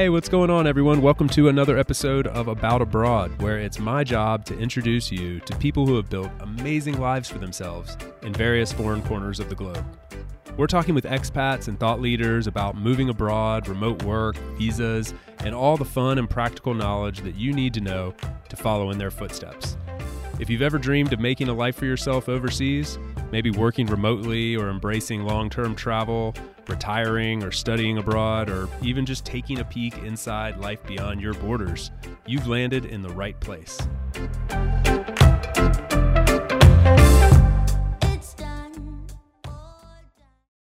Hey, what's going on, everyone? Welcome to another episode of About Abroad, where it's my job to introduce you to people who have built amazing lives for themselves in various foreign corners of the globe. We're talking with expats and thought leaders about moving abroad, remote work, visas, and all the fun and practical knowledge that you need to know to follow in their footsteps. If you've ever dreamed of making a life for yourself overseas, maybe working remotely or embracing long term travel, retiring or studying abroad, or even just taking a peek inside life beyond your borders, you've landed in the right place.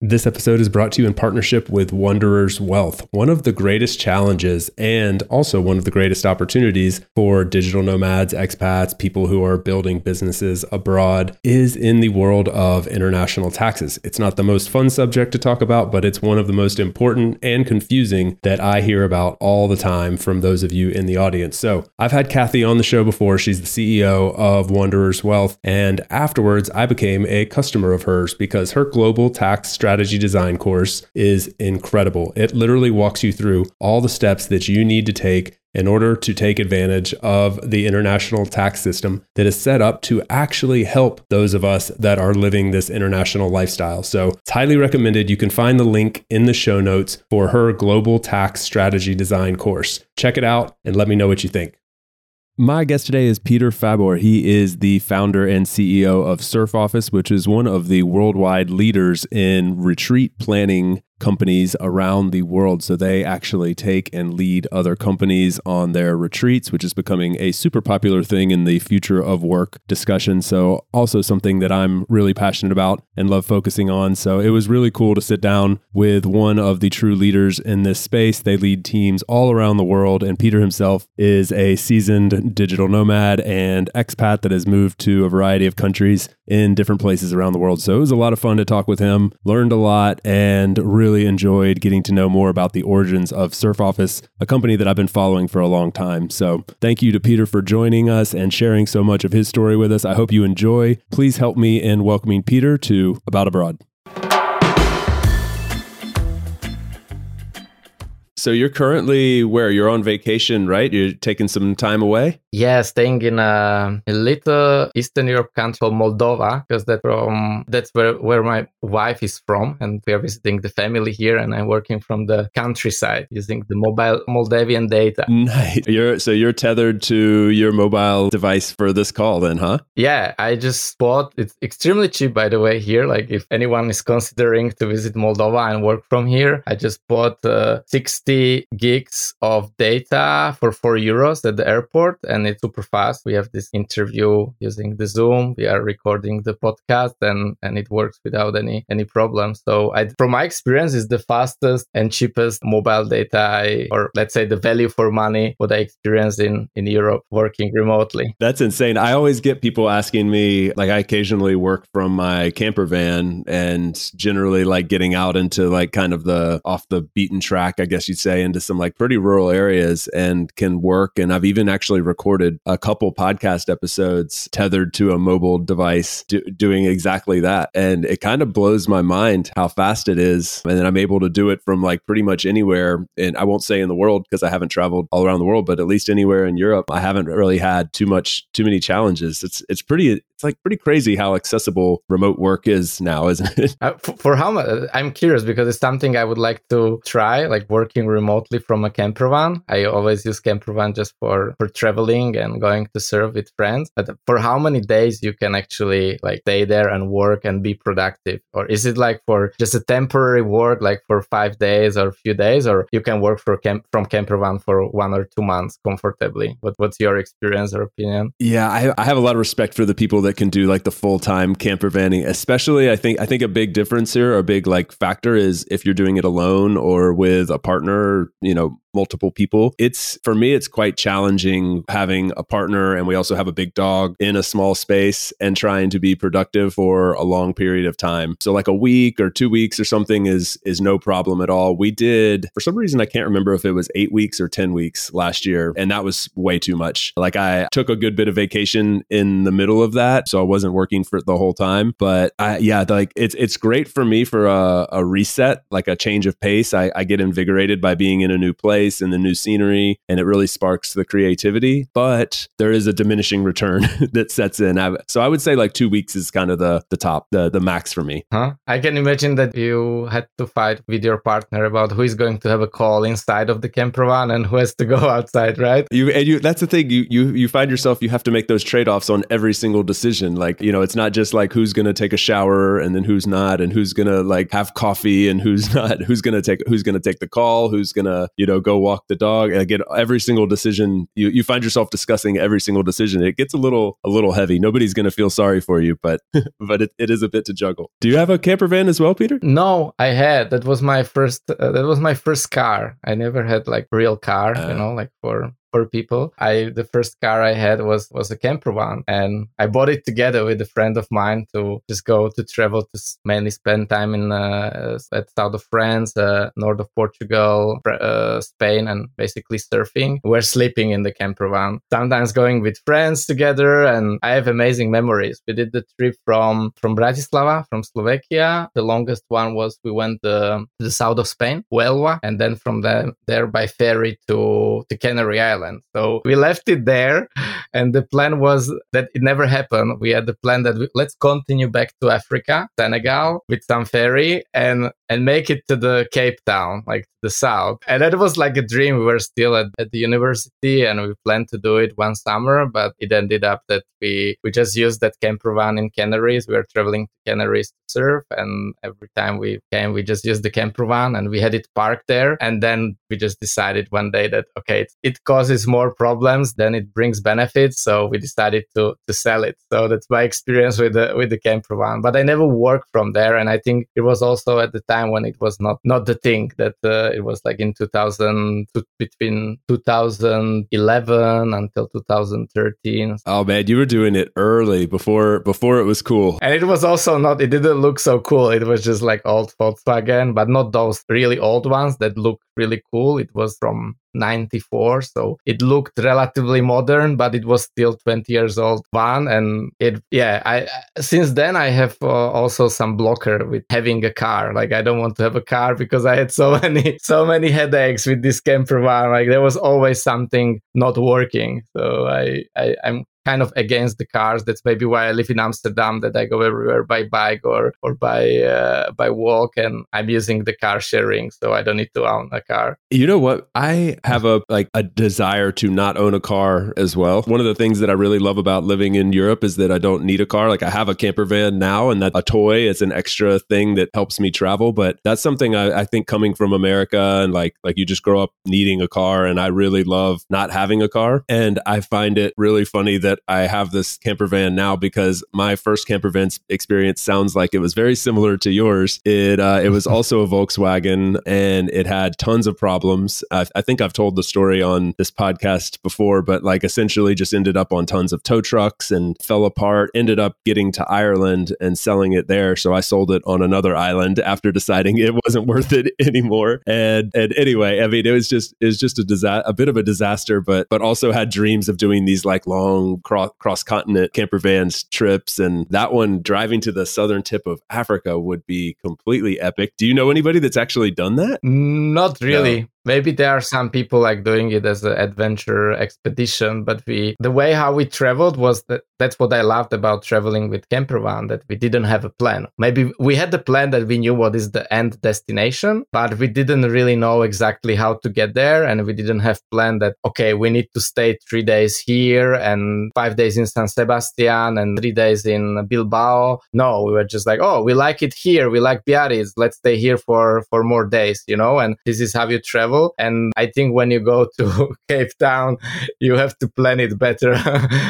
This episode is brought to you in partnership with Wanderers Wealth. One of the greatest challenges and also one of the greatest opportunities for digital nomads, expats, people who are building businesses abroad is in the world of international taxes. It's not the most fun subject to talk about, but it's one of the most important and confusing that I hear about all the time from those of you in the audience. So I've had Kathy on the show before. She's the CEO of Wanderers Wealth. And afterwards, I became a customer of hers because her global tax strategy strategy design course is incredible. It literally walks you through all the steps that you need to take in order to take advantage of the international tax system that is set up to actually help those of us that are living this international lifestyle. So it's highly recommended. You can find the link in the show notes for her global tax strategy design course. Check it out and let me know what you think. My guest today is Peter Fabor. He is the founder and CEO of Surf Office, which is one of the worldwide leaders in retreat planning companies around the world. So they actually take and lead other companies on their retreats, which is becoming a super popular thing in the future of work discussion. So, also something that I'm really passionate about and love focusing on. So, it was really cool to sit down with one of the true leaders in this space. They lead teams all around the world. And Peter himself is a seasoned digital nomad and expat that has moved to a variety of countries in different places around the world. So, it was a lot of fun to talk with him, learned a lot, and really really enjoyed getting to know more about the origins of Surf Office, a company that I've been following for a long time. So thank you to Peter for joining us and sharing so much of his story with us. I hope you enjoy. Please help me in welcoming Peter to About Abroad. So you're currently where? You're on vacation, right? You're taking some time away? Yeah, staying in a, a little Eastern Europe country called Moldova, because that from that's where, where my wife is from, and we are visiting the family here, and I'm working from the countryside using the mobile Moldavian data. Nice. You're so you're tethered to your mobile device for this call, then, huh? Yeah, I just bought. It's extremely cheap, by the way. Here, like if anyone is considering to visit Moldova and work from here, I just bought uh, 60 gigs of data for four euros at the airport, and it's super fast. We have this interview using the Zoom. We are recording the podcast, and and it works without any any problem. So, I, from my experience, is the fastest and cheapest mobile data, I, or let's say the value for money, what I experienced in in Europe working remotely. That's insane. I always get people asking me, like, I occasionally work from my camper van, and generally like getting out into like kind of the off the beaten track, I guess you'd say, into some like pretty rural areas and can work. And I've even actually recorded a couple podcast episodes tethered to a mobile device do, doing exactly that. And it kind of blows my mind how fast it is. And then I'm able to do it from like pretty much anywhere. And I won't say in the world because I haven't traveled all around the world, but at least anywhere in Europe, I haven't really had too much, too many challenges. It's, it's pretty, it's like pretty crazy how accessible remote work is now, isn't it? Uh, for, for, how much? I'm curious because it's something I would like to try, like working remotely from a camper van. I always use camper van just for for traveling and going to serve with friends. But for how many days you can actually like stay there and work and be productive, or is it like for just a temporary work, like for five days or a few days, or you can work for camp from camper van for one or two months comfortably? What what's your experience or opinion? Yeah, I, I have a lot of respect for the people that can do like the full time camper vanning. Especially, I think I think a big difference here, a big like factor is if you're doing it alone or with a partner. You know, multiple people. It's for me, it's quite challenging having a partner and we also have a big dog in a small space and trying to be productive for a long period of time. So like a week or two weeks or something is is no problem at all. We did for some reason I can't remember if it was eight weeks or ten weeks last year, and that was way too much. Like I took a good bit of vacation in the middle of that, so I wasn't working for the whole time. But I, yeah, like it's it's great for me for a, a reset, like a change of pace. I, I get invigorated by being in a new place and the new scenery, and it really sparks the creativity. But there is a diminishing return that sets in. So I would say like two weeks is kind of the the top, the the max for me. Huh? I can imagine that you had to fight with your partner about who is going to have a call inside of the camper van and who has to go outside, right? You and you that's the thing. You you you find yourself you have to make those trade-offs on every single decision. Like, you know, it's not just like who's gonna take a shower and then who's not, and who's gonna like have coffee and who's not, who's gonna take who's gonna take the call, who's gonna, you know, go walk the dog. And Again, every single decision you, you find yourself discussing every single decision. It gets a little a little heavy. Nobody's gonna feel sorry for you, but but it, it is a bit to juggle. Do you have a camper van as well, Peter? No, I had. That was my first. Uh, that was my first car. I never had like real car. Uh, you know, like for for people. I the first car I had was was a camper van, and I bought it together with a friend of mine to just go to travel to mainly spend time in uh, at south of France, uh, north of Portugal, uh, Spain, and basically surfing. We're sleeping in the camper van. Sometimes going with friends together, and I have amazing memories. We did the trip from from Bratislava, from Slovakia. The longest one was we went the, to the south of Spain, Huelva, and then from there there by ferry to to Canary Island. So we left it there. And the plan was that it never happened. We had the plan that we, let's continue back to Africa, Senegal, with some ferry and and make it to the Cape Town, like the south. And that was like a dream. We were still at, at the university and we planned to do it one summer, but it ended up that we we just used that camper van in Canaries. We were traveling to Canaries to surf, and every time we came, we just used the camper van and we had it parked there. And then we just decided one day that okay, it, it causes more problems than it brings benefits, so we decided to to sell it. So that's my experience with the with the camper van. But I never worked from there, and I think it was also at the time time when it was not not the thing that uh, it was like in 2000 between 2011 until 2013 oh man you were doing it early before before it was cool and it was also not it didn't look so cool it was just like old volkswagen but not those really old ones that look really cool. It was from 94 so it looked relatively modern but it was still 20 years old van and it yeah i since then i have uh, also some blocker with having a car. Like i don't want to have a car because i had so many so many headaches with this camper van. Like there was always something not working. So i, I i'm kind of against the cars. That's maybe why I live in Amsterdam. That I go everywhere by bike or or by uh, by walk, and I'm using the car sharing, so I don't need to own a car. You know what? I have a like a desire to not own a car as well. One of the things that I really love about living in Europe is that I don't need a car. Like I have a camper van now, and that's a toy. It's an extra thing that helps me travel. But that's something I, I think coming from America and like like you just grow up needing a car, and I really love not having a car. And I find it really funny that that I have this camper van now because my first camper van experience sounds like it was very similar to yours. It uh, it was also a Volkswagen and it had tons of problems. I, I think I've told the story on this podcast before, but like essentially just ended up on tons of tow trucks and fell apart. Ended up getting to Ireland and selling it there. So I sold it on another island after deciding it wasn't worth it anymore. And and anyway, I mean, it was just it was just a disaster, a bit of a disaster, but but also had dreams of doing these like long cross cross continent camper vans trips, and that one driving to the southern tip of Africa would be completely epic. Do you know anybody that's actually done that? Not really. No. Maybe there are some people like doing it as an adventure expedition, but we the way how we traveled was that that's what I loved about traveling with camper van that we didn't have a plan. Maybe we had the plan that we knew what is the end destination, but we didn't really know exactly how to get there, and we didn't have plan that okay we need to stay three days here and five days in San Sebastian and three days in Bilbao. No, we were just like oh we like it here, we like Biarritz, let's stay here for for more days, you know, and this is how you travel travel. And I think when you go to Cape Town, you have to plan it better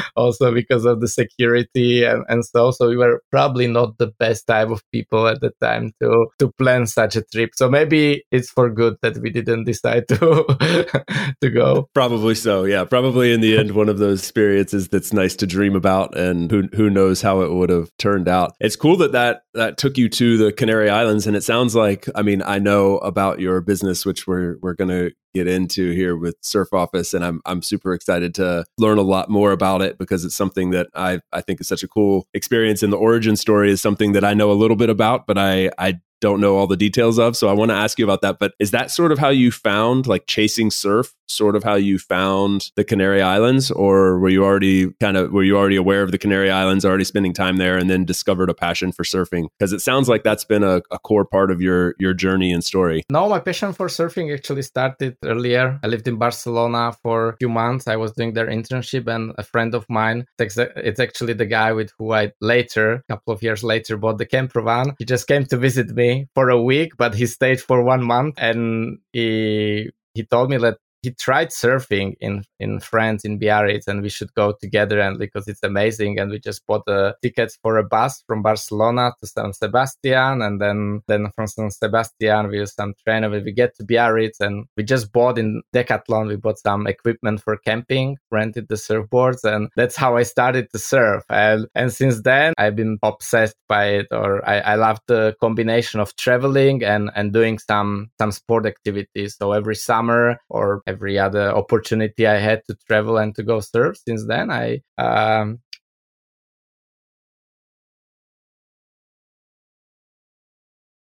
also because of the security and, and so. So we were probably not the best type of people at the time to, to plan such a trip. So maybe it's for good that we didn't decide to, to go. Probably so. Yeah. Probably in the end, one of those experiences that's nice to dream about and who, who knows how it would have turned out. It's cool that that, that took you to the Canary Islands. And it sounds like, I mean, I know about your business, which we're, we're going to get into here with Surf Office, and I'm I'm super excited to learn a lot more about it because it's something that I I think is such a cool experience. And the origin story is something that I know a little bit about, but I I don't know all the details of. So I want to ask you about that. But is that sort of how you found like chasing surf? Sort of how you found the Canary Islands, or were you already kind of were you already aware of the Canary Islands, already spending time there, and then discovered a passion for surfing? Because it sounds like that's been a, a core part of your your journey and story. No, my passion for surfing actually started earlier. I lived in Barcelona for a few months. I was doing their internship, and a friend of mine, it's actually the guy with who I later, a couple of years later, bought the camper van. He just came to visit me for a week, but he stayed for one month, and he he told me that he tried surfing in in France in Biarritz, and we should go together and because it's amazing. And we just bought the tickets for a bus from Barcelona to San Sebastian, and then then from San Sebastian we use some train, and we get to Biarritz, and we just bought in Decathlon. We bought some equipment for camping, rented the surfboards, and that's how I started to surf. And and since then I've been obsessed by it, or I, I love the combination of traveling and and doing some some sport activities. So every summer or every every other opportunity I had to travel and to go surf. Since then, I um,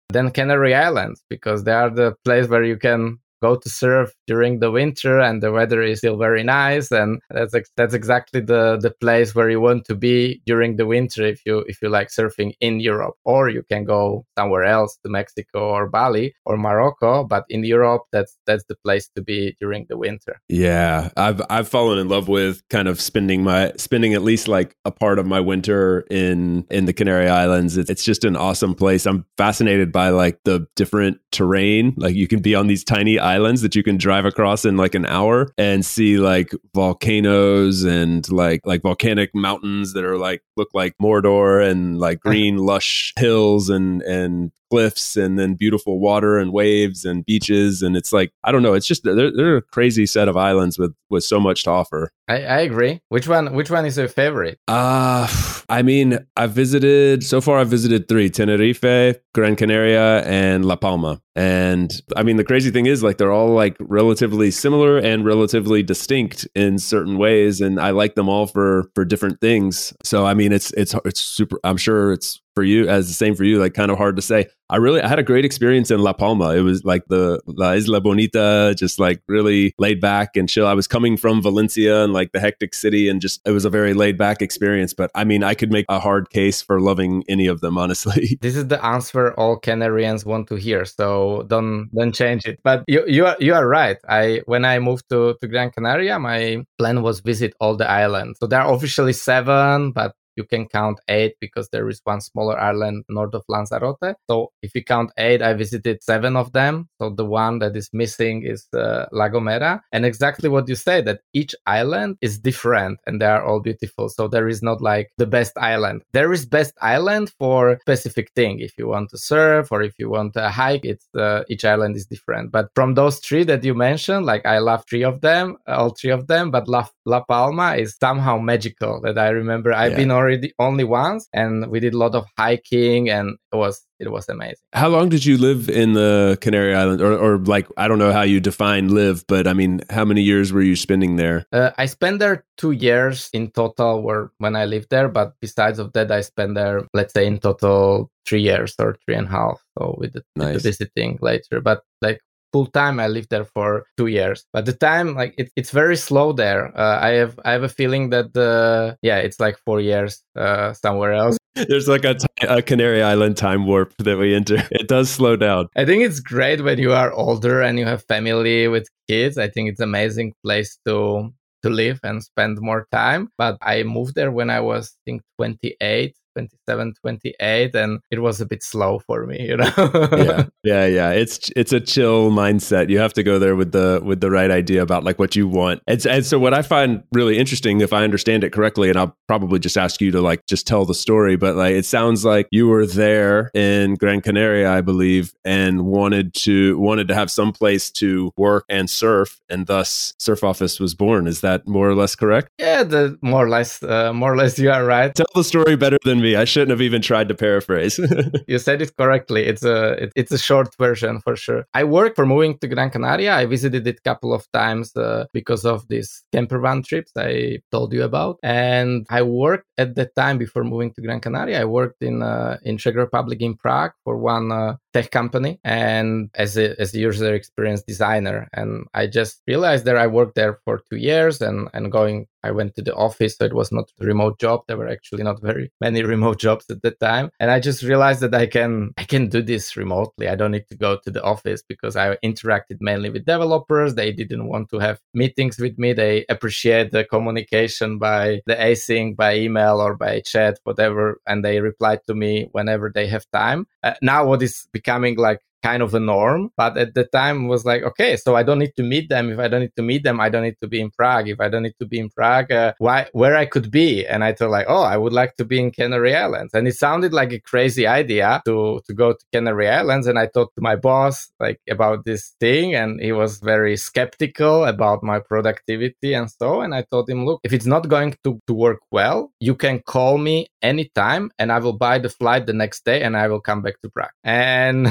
then Canary Islands because they are the place where you can go to surf during the winter and the weather is still very nice and that's that's exactly the the place where you want to be during the winter if you if you like surfing in Europe. Or you can go somewhere else to Mexico or Bali or Morocco but in Europe that's that's the place to be during the winter. Yeah I've I've fallen in love with kind of spending my spending at least like a part of my winter in in the Canary Islands. It's, it's just an awesome place. I'm fascinated by like the different terrain. Like you can be on these tiny islands that you can drive drive across in like an hour and see like volcanoes and like like volcanic mountains that are like look like Mordor and like green lush hills and and cliffs and then beautiful water and waves and beaches and it's like I don't know it's just they're, they're a crazy set of islands with with so much to offer. I, I agree. Which one which one is your favorite? Uh I mean I've visited so far I've visited three Tenerife, Gran Canaria and La Palma. And I mean the crazy thing is like they're all like relatively similar and relatively distinct in certain ways and I like them all for for different things. So I mean it's it's it's super I'm sure it's for you as the same for you like kind of hard to say. I really i had a great experience in la palma. It was like the la isla bonita just like really laid back and chill. I was coming from valencia and like the hectic city and just it was a very laid back experience. But i mean i could make a hard case for loving any of them honestly. This is the answer all canarians want to hear so don't don't change it. But you you are you are right. I when i moved to to gran canaria my plan was visit all the islands. So there are officially seven but you can count eight because there is one smaller island north of Lanzarote. So if you count eight, I visited seven of them. So the one that is missing is uh, La Gomera. And exactly what you say that each island is different and they are all beautiful. So there is not like the best island. There is best island for specific thing. If you want to surf or if you want to hike, it's uh, each island is different. But from those three that you mentioned, like I love three of them, all three of them, but La, La Palma is somehow magical that I remember. I've yeah. been already already only once, and we did a lot of hiking, and it was it was amazing. How long did you live in the Canary Islands, or, or like I don't know how you define live, but I mean, how many years were you spending there? Uh, I spent there two years in total, where when I lived there. But besides of that, I spent there, let's say, in total three years or three and a half. So with the, nice. with the visiting later, but like full time i lived there for two years. But the time like it, it's very slow there. Uh, i have i have a feeling that the yeah it's like four years uh, somewhere else. There's like a, t- a canary island time warp that we enter. It does slow down. I think it's great when you are older and you have family with kids. I think it's amazing place to to live and spend more time. But i moved there when i was i think 28 27 28 and it was a bit slow for me you know? Yeah yeah yeah. It's it's a chill mindset. You have to go there with the with the right idea about like what you want. And, and so what i find really interesting if i understand it correctly and i'll probably just ask you to like just tell the story but like it sounds like you were there in gran canaria i believe and wanted to wanted to have some place to work and surf and thus surf office was born. Is that more or less correct? Yeah the more or less uh, more or less you are right. Tell the story better than me. I shouldn't have even tried to paraphrase. you said it correctly. It's a it's a short version for sure. I worked for moving to Gran Canaria. I visited it a couple of times uh, because of these camper van trips I told you about. And I worked at the time before moving to Gran Canaria. I worked in uh, in Czech Republic in Prague for one uh, tech company and as a as a user experience designer. And I just realized that I worked there for two years and and going I went to the office, so it was not a remote job. There were actually not very many remote jobs at that time. And I just realized that I can I can do this remotely. I don't need to go to the office because I interacted mainly with developers. They didn't want to have meetings with me. They appreciate the communication by the async, by email or by chat, whatever. And they replied to me whenever they have time. Uh, now what is becoming like kind of a norm. But at the time was like, okay, so I don't need to meet them. If I don't need to meet them, I don't need to be in Prague. If I don't need to be in Prague, uh, why, where I could be? And I thought like, oh, I would like to be in Canary Islands. And it sounded like a crazy idea to, to go to Canary Islands. And I talked to my boss like about this thing and he was very skeptical about my productivity and so. And I told him, look, if it's not going to, to work well, you can call me anytime and I will buy the flight the next day and I will come back to Prague. And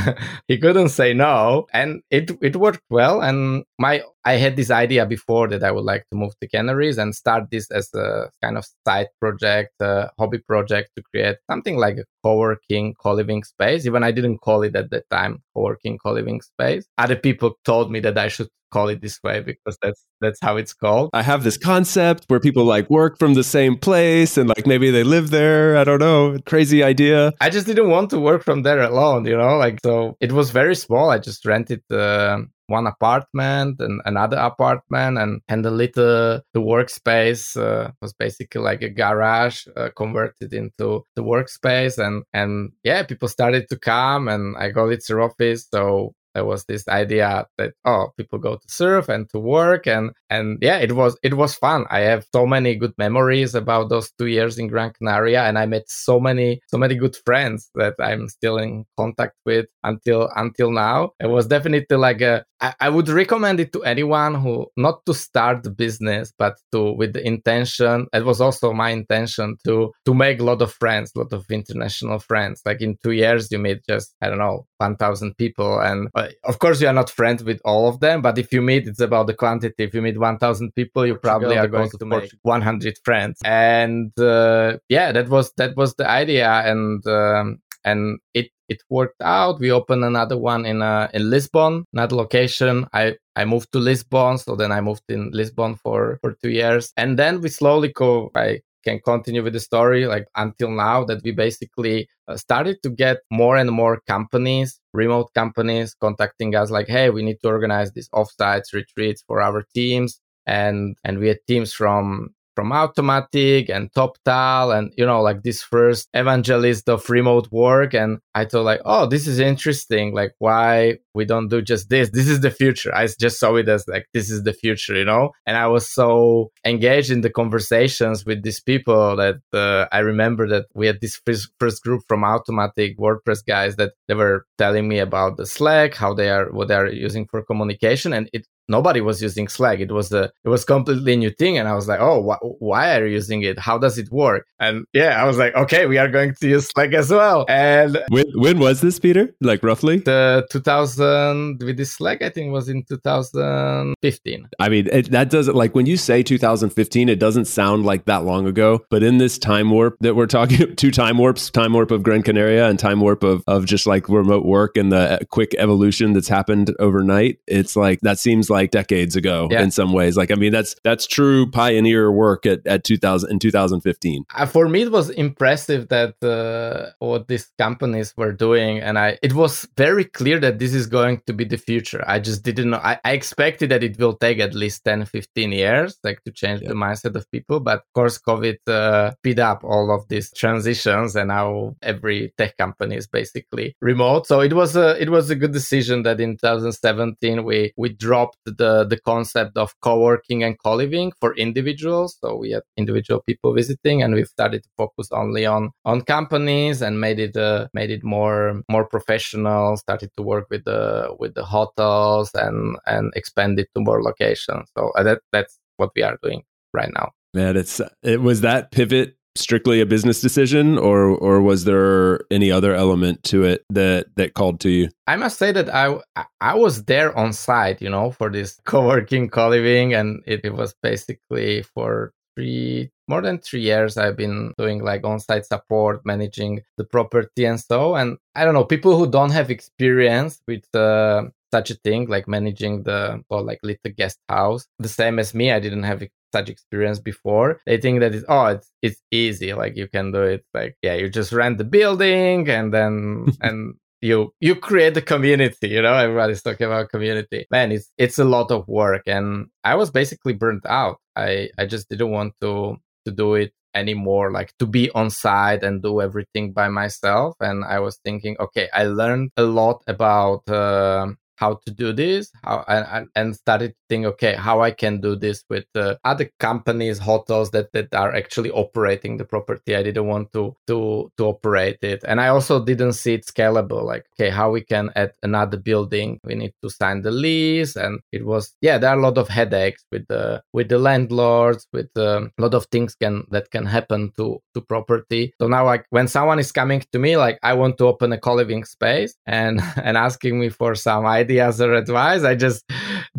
he couldn't say no and it it worked well and my I had this idea before that I would like to move to Canaries and start this as a kind of side project, a hobby project to create something like a co-working, co-living space. Even I didn't call it at that time co-working, co-living space. Other people told me that I should call it this way because that's that's how it's called. I have this concept where people like work from the same place and like maybe they live there. I don't know. Crazy idea. I just didn't want to work from there alone, you know, like so it was very small. I just rented uh, one apartment and another apartment and and the little the workspace uh, was basically like a garage uh, converted into the workspace and and yeah people started to come and i got its office. So there was this idea that oh people go to surf and to work and and yeah it was it was fun. I have so many good memories about those two years in gran canaria and i met so many so many good friends that i'm still in contact with until until now. It was definitely like a I, I would recommend it to anyone who not to start the business but to with the intention it was also my intention to to make a lot of friends a lot of international friends. Like in two years you meet just i don't know 1000 people and uh, of course you are not friends with all of them but if you meet it's about the quantity if you meet 1000 people you probably are going to, to make 100 friends and uh, yeah that was that was the idea and um, and it it worked out. We opened another one in uh, in Lisbon, another location. I I moved to Lisbon, so then I moved in Lisbon for for two years, and then we slowly go. I can continue with the story like until now that we basically uh, started to get more and more companies remote companies contacting us like hey we need to organize these offsites retreats for our teams and and we had teams from from Automattic and TopTal and you know like this first evangelist of remote work. And I thought like oh this is interesting. Like why we don't do just this? This is the future. I just saw it as like this is the future you know? And I was so engaged in the conversations with these people that uh, I remember that we had this first, first group from Automattic WordPress guys that they were telling me about the Slack how they are what they are using for communication. And it nobody was using Slack. It was a it was completely new thing, and I was like, oh, wh- why are you using it? How does it work? And yeah, I was like, okay, we are going to use Slack as well. And when when was this, Peter? Like roughly the 2000 with this Slack, I think was in 2015. I mean, it, that doesn't like when you say 2015, it doesn't sound like that long ago. But in this time warp that we're talking, two time warps, time warp of Gran Canaria and time warp of of just like remote work and the uh, quick evolution that's happened overnight, it's like that seems like decades ago yeah. in some ways. Like, I mean, that's that's true pioneer work at, at 2000 in 2015. Uh, for me, it was impressive that uh, what these companies were doing, and I it was very clear that this is going to be the future. I just didn't know. I, I expected that it will take at least 10, 15 years, like to change yeah. the mindset of people. But of course, COVID uh, speed up all of these transitions, and now every tech company is basically remote. So it was a it was a good decision that in 2017 we we dropped the the concept of co-working and co-living for individuals. So we had individual people visiting, and we've started to focus only on on companies and made it uh, made it more more professional. Started to work with the with the hotels and and expand it to more locations. So uh, that that's what we are doing right now. Man, it's it was that pivot strictly a business decision or or was there any other element to it that that called to you? I must say that i i was there on site you know for this co-working co-living and it, it was basically for three more than three years i've been doing like on-site support managing the property and so and i don't know people who don't have experience with uh, such a thing like managing the or like little guest house the same as me i didn't have such experience before they think that it's oh it's it's easy like you can do it like yeah you just rent the building and then and you you create a community you know everybody's talking about community. Man it's it's a lot of work and i was basically burnt out. I i just didn't want to to do it anymore like to be on site and do everything by myself. And i was thinking okay i learned a lot about uh, how to do this how and, and started to think okay how i can do this with uh, other companies hotels that that are actually operating the property. I didn't want to to to operate it. And i also didn't see it scalable like okay how we can add another building. We need to sign the lease. And it was yeah there are a lot of headaches with the with the landlords with um, a lot of things can that can happen to to property. So now like when someone is coming to me like i want to open a co-living space and and asking me for some ideas or advice i just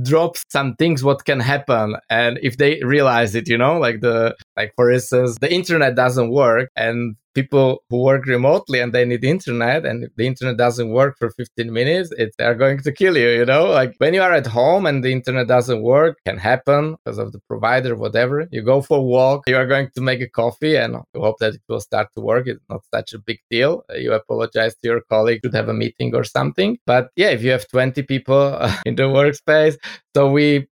drop some things what can happen. And if they realize it you know like the like for instance the internet doesn't work and people who work remotely and they need internet and if the internet doesn't work for 15 minutes it, they're going to kill you you know? Like when you are at home and the internet doesn't work can happen because of the provider whatever you go for a walk you are going to make a coffee and you hope that it will start to work it's not such a big deal. You apologize to your colleague should have a meeting or something. But yeah if you have 20 people in the workspace so we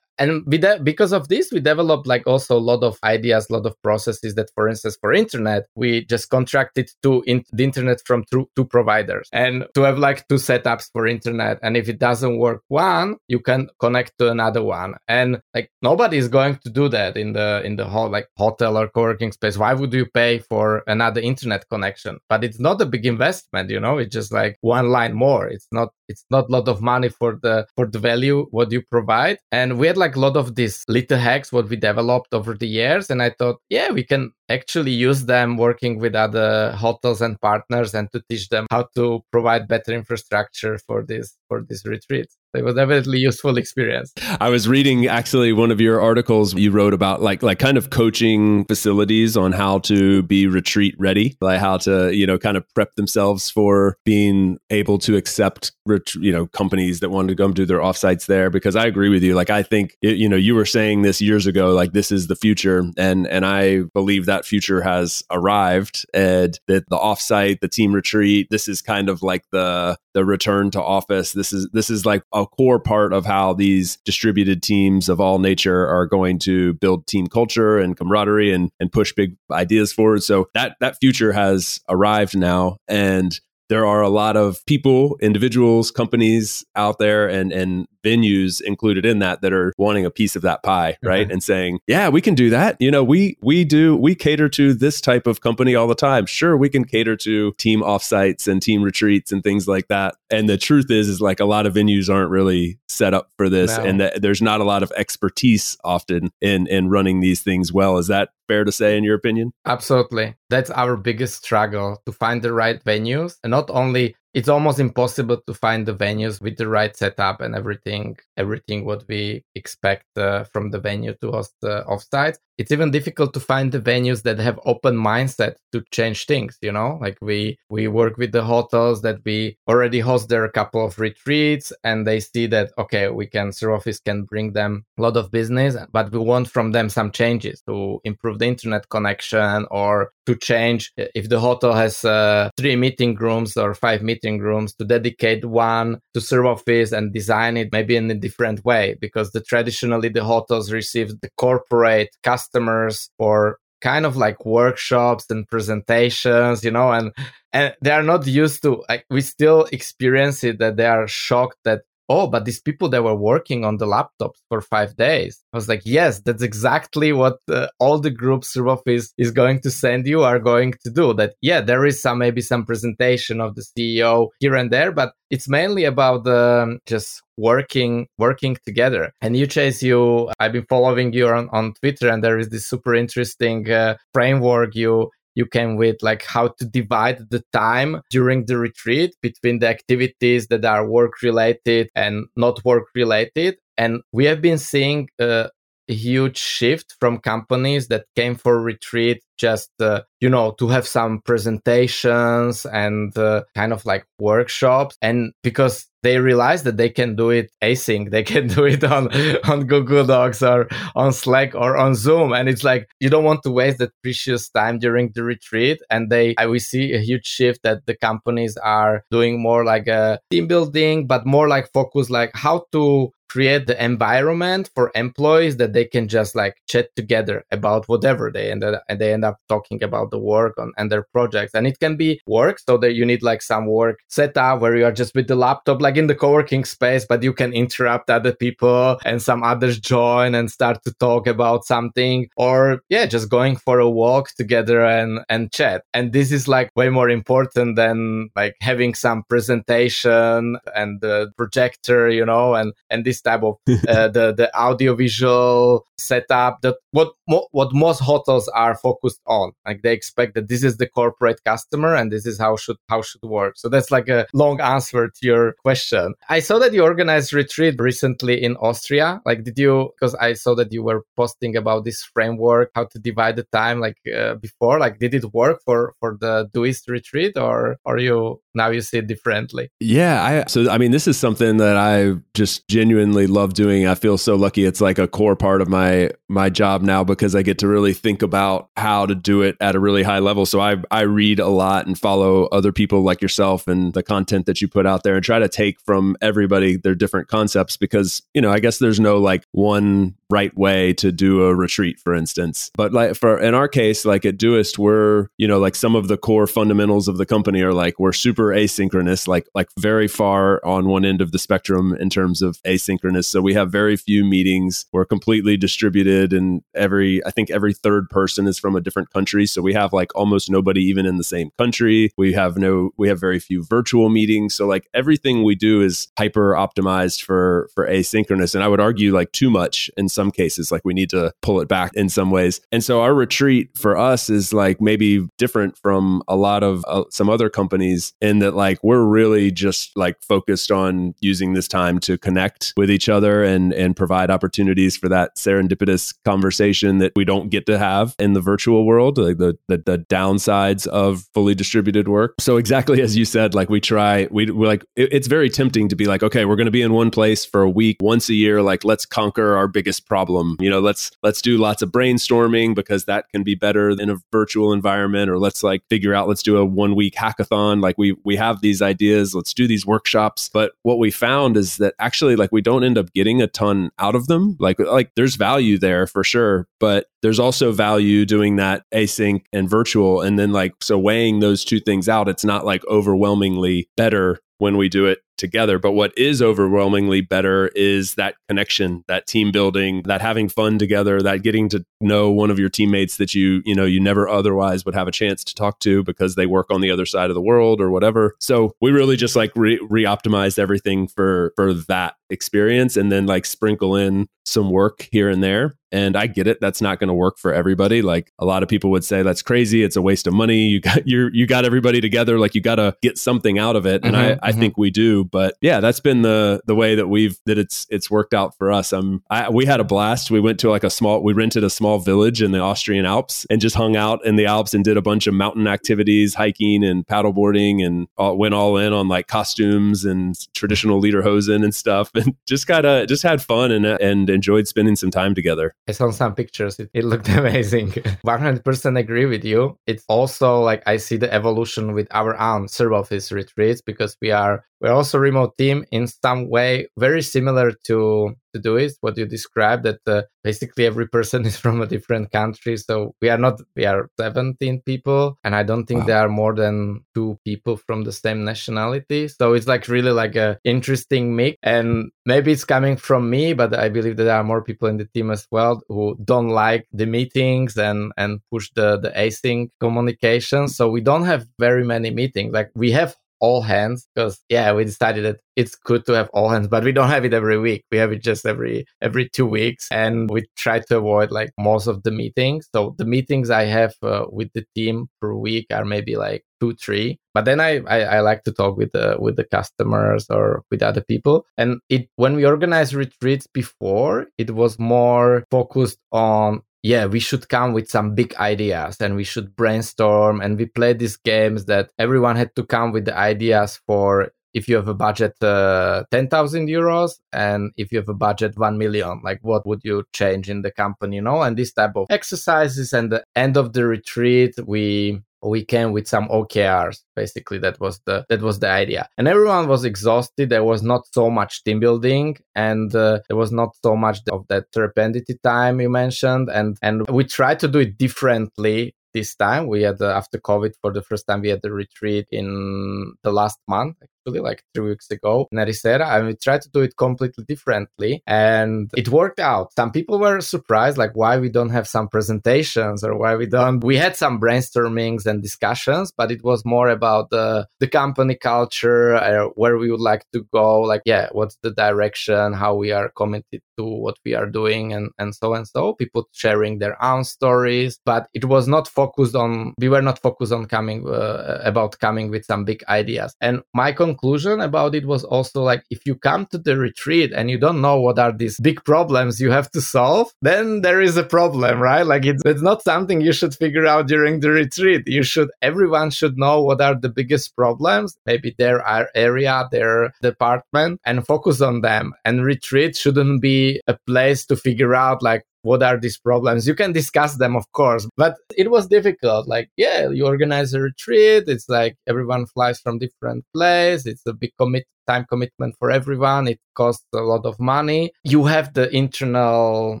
with that, because of this we developed like also a lot of ideas a lot of processes that for instance for internet we just contracted to in- the internet from two, two providers. And to have like two setups for internet and if it doesn't work one you can connect to another one. And like nobody is going to do that in the in the whole like hotel or co-working space. Why would you pay for another internet connection? But it's not a big investment you know? It's just like one line more. It's not it's not a lot of money for the for the value what you provide. And we had like a lot of these little hacks what we developed over the years and i thought yeah we can actually use them working with other hotels and partners and to teach them how to provide better infrastructure for this for these retreats it was definitely useful experience. I was reading actually one of your articles you wrote about like like kind of coaching facilities on how to be retreat ready like how to you know kind of prep themselves for being able to accept you know companies that want to come do their offsites there. Because i agree with you. Like i think you know you were saying this years ago like this is the future. And and i believe that future has arrived and that the offsite the team retreat this is kind of like the the return to office. This is this is like a core part of how these distributed teams of all nature are going to build team culture and camaraderie and and push big ideas forward. So that that future has arrived now. And there are a lot of people, individuals, companies out there and, and venues included in that that are wanting a piece of that pie, right? Mm-hmm. And saying, yeah, we can do that. You know, we we do we cater to this type of company all the time. Sure, we can cater to team offsites and team retreats and things like that. And the truth is, is like a lot of venues aren't really set up for this, no. and that there's not a lot of expertise often in in running these things well. Is that fair to say in your opinion? Absolutely. That's our biggest struggle to find the right venues and not only it's almost impossible to find the venues with the right setup and everything everything what we expect uh, from the venue to host uh, offsite it's even difficult to find the venues that have open mindset to change things you know? Like we we work with the hotels that we already host there a couple of retreats and they see that okay we can Surf Office can bring them a lot of business but we want from them some changes to improve the internet connection or to change if the hotel has uh, three meeting rooms or five meeting rooms to dedicate one to Surf Office and design it maybe in a different way because the traditionally the hotels receive the corporate customer customers for kind of like workshops and presentations you know and and they are not used to like we still experience it that they are shocked that oh, but these people that were working on the laptops for five days. I was like, yes, that's exactly what uh, all the groups Office is going to send you are going to do. That, yeah, there is some, maybe some presentation of the CEO here and there, but it's mainly about um, just working working together and you chase you i've been following you on, on twitter and there is this super interesting uh, framework you you came with like how to divide the time during the retreat between the activities that are work related and not work related and we have been seeing uh, huge shift from companies that came for retreat just uh, you know to have some presentations and uh, kind of like workshops. And because they realize that they can do it async they can do it on on google docs or on slack or on zoom. And it's like you don't want to waste that precious time during the retreat. And they I, we see a huge shift that the companies are doing more like a team building but more like focus like how to create the environment for employees that they can just like chat together about whatever they end up, and they end up talking about the work on and their projects. And it can be work so that you need like some work setup where you are just with the laptop like in the co-working space but you can interrupt other people and some others join and start to talk about something. Or yeah just going for a walk together and and chat. And this is like way more important than like having some presentation and the projector you know and and this type of uh, the the audiovisual setup that what what most hotels are focused on. Like they expect that this is the corporate customer and this is how should how should work. So that's like a long answer to your question. I saw that you organized retreat recently in austria. Like did you because i saw that you were posting about this framework how to divide the time like uh, before. Like did it work for for the doist retreat or or you now you see it differently. Yeah i so i mean this is something that i just genuinely love doing. I feel so lucky. It's like a core part of my my job now because i get to really think about how to do it at a really high level. So i i read a lot and follow other people like yourself and the content that you put out there and try to take from everybody their different concepts because you know i guess there's no like one right way to do a retreat for instance. But like for in our case like at doist we're you know like some of the core fundamentals of the company are like we're super asynchronous like like very far on one end of the spectrum in terms of asynchronous. So we have very few meetings. We're completely distributed and every i think every third person is from a different country. So we have like almost nobody even in the same country. We have no we have very few virtual meetings. So like everything we do is hyper optimized for for asynchronous. And i would argue like too much in some cases. Like we need to pull it back in some ways. And so our retreat for us is like maybe different from a lot of uh, some other companies in that like we're really just like focused on using this time to connect with each other and and provide opportunities for that serendipitous conversation that we don't get to have in the virtual world, like the the, the downsides of fully distributed work. So exactly as you said, like we try, we we like it, it's very tempting to be like, okay, we're going to be in one place for a week once a year. Like let's conquer our biggest problem. You know, let's let's do lots of brainstorming because that can be better in a virtual environment. Or let's like figure out let's do a one week hackathon. Like we we have these ideas. Let's do these workshops. But what we found is that actually like we don't end up getting a ton out of them. Like like there's value there for sure, but there's also value doing that async and virtual. And then like so weighing those two things out, it's not like overwhelmingly better when we do it together. But what is overwhelmingly better is that connection, that team building, that having fun together, that getting to know one of your teammates that you, you know, you never otherwise would have a chance to talk to because they work on the other side of the world or whatever. So we really just like re optimized everything for for that experience and then like sprinkle in some work here and there. And I get it. That's not going to work for everybody. Like a lot of people would say that's crazy. It's a waste of money. You got you you got everybody together. Like you got to get something out of it. And mm-hmm, I, I mm-hmm. think we do. But yeah, that's been the the way that we've that it's it's worked out for us. Um, I, we had a blast. We went to like a small. We rented a small village in the Austrian Alps and just hung out in the Alps and did a bunch of mountain activities, hiking and paddleboarding, and all, went all in on like costumes and traditional lederhosen and stuff, and just got a just had fun and and enjoyed spending some time together. I saw some pictures. It, it looked amazing. 100% agree with you. It's also like I see the evolution with our own Surf Office retreats because we are we're also remote team in some way, very similar to to Doist what you described that uh, basically every person is from a different country. So we are not we are 17 people and i don't think wow. there are more than two people from the same nationality. So it's like really like a interesting mix. And maybe it's coming from me but i believe that there are more people in the team as well who don't like the meetings and and push the the async communication. So we don't have very many meetings. Like we have all hands because yeah, we decided that it's good to have all hands, but we don't have it every week. We have it just every every two weeks, and we try to avoid like most of the meetings. So the meetings I have uh, with the team per week are maybe like two, three. But then I, I, I like to talk with the with the customers or with other people. And it when we organized retreats before, it was more focused on yeah, we should come with some big ideas and we should brainstorm. And we played these games that everyone had to come with the ideas for if you have a budget uh, 10,000 euros and if you have a budget 1 million, like what would you change in the company, you know? And this type of exercises. And the end of the retreat, we we came with some OKRs. Basically, that was the that was the idea. And everyone was exhausted. There was not so much team building, and uh, there was not so much of that serendipity time you mentioned. And and we tried to do it differently this time. We had uh, after COVID for the first time we had the retreat in the last month actually, like three weeks ago and we tried to do it completely differently, and it worked out. Some people were surprised, like why we don't have some presentations or why we don't. We had some brainstormings and discussions, but it was more about the the company culture, uh, where we would like to go, like yeah, what's the direction, how we are committed to what we are doing, and and so and so. People sharing their own stories, but it was not focused on. We were not focused on coming uh, about coming with some big ideas. And my conclusion conclusion about it was also like if you come to the retreat and you don't know what are these big problems you have to solve, then there is a problem, right? Like it's, it's not something you should figure out during the retreat. You should, everyone should know what are the biggest problems, maybe their area, their department, and focus on them. And retreat shouldn't be a place to figure out like what are these problems? You can discuss them of course but it was difficult. Like yeah you organize a retreat. It's like everyone flies from different place. It's a big commit time commitment for everyone. It costs a lot of money. You have the internal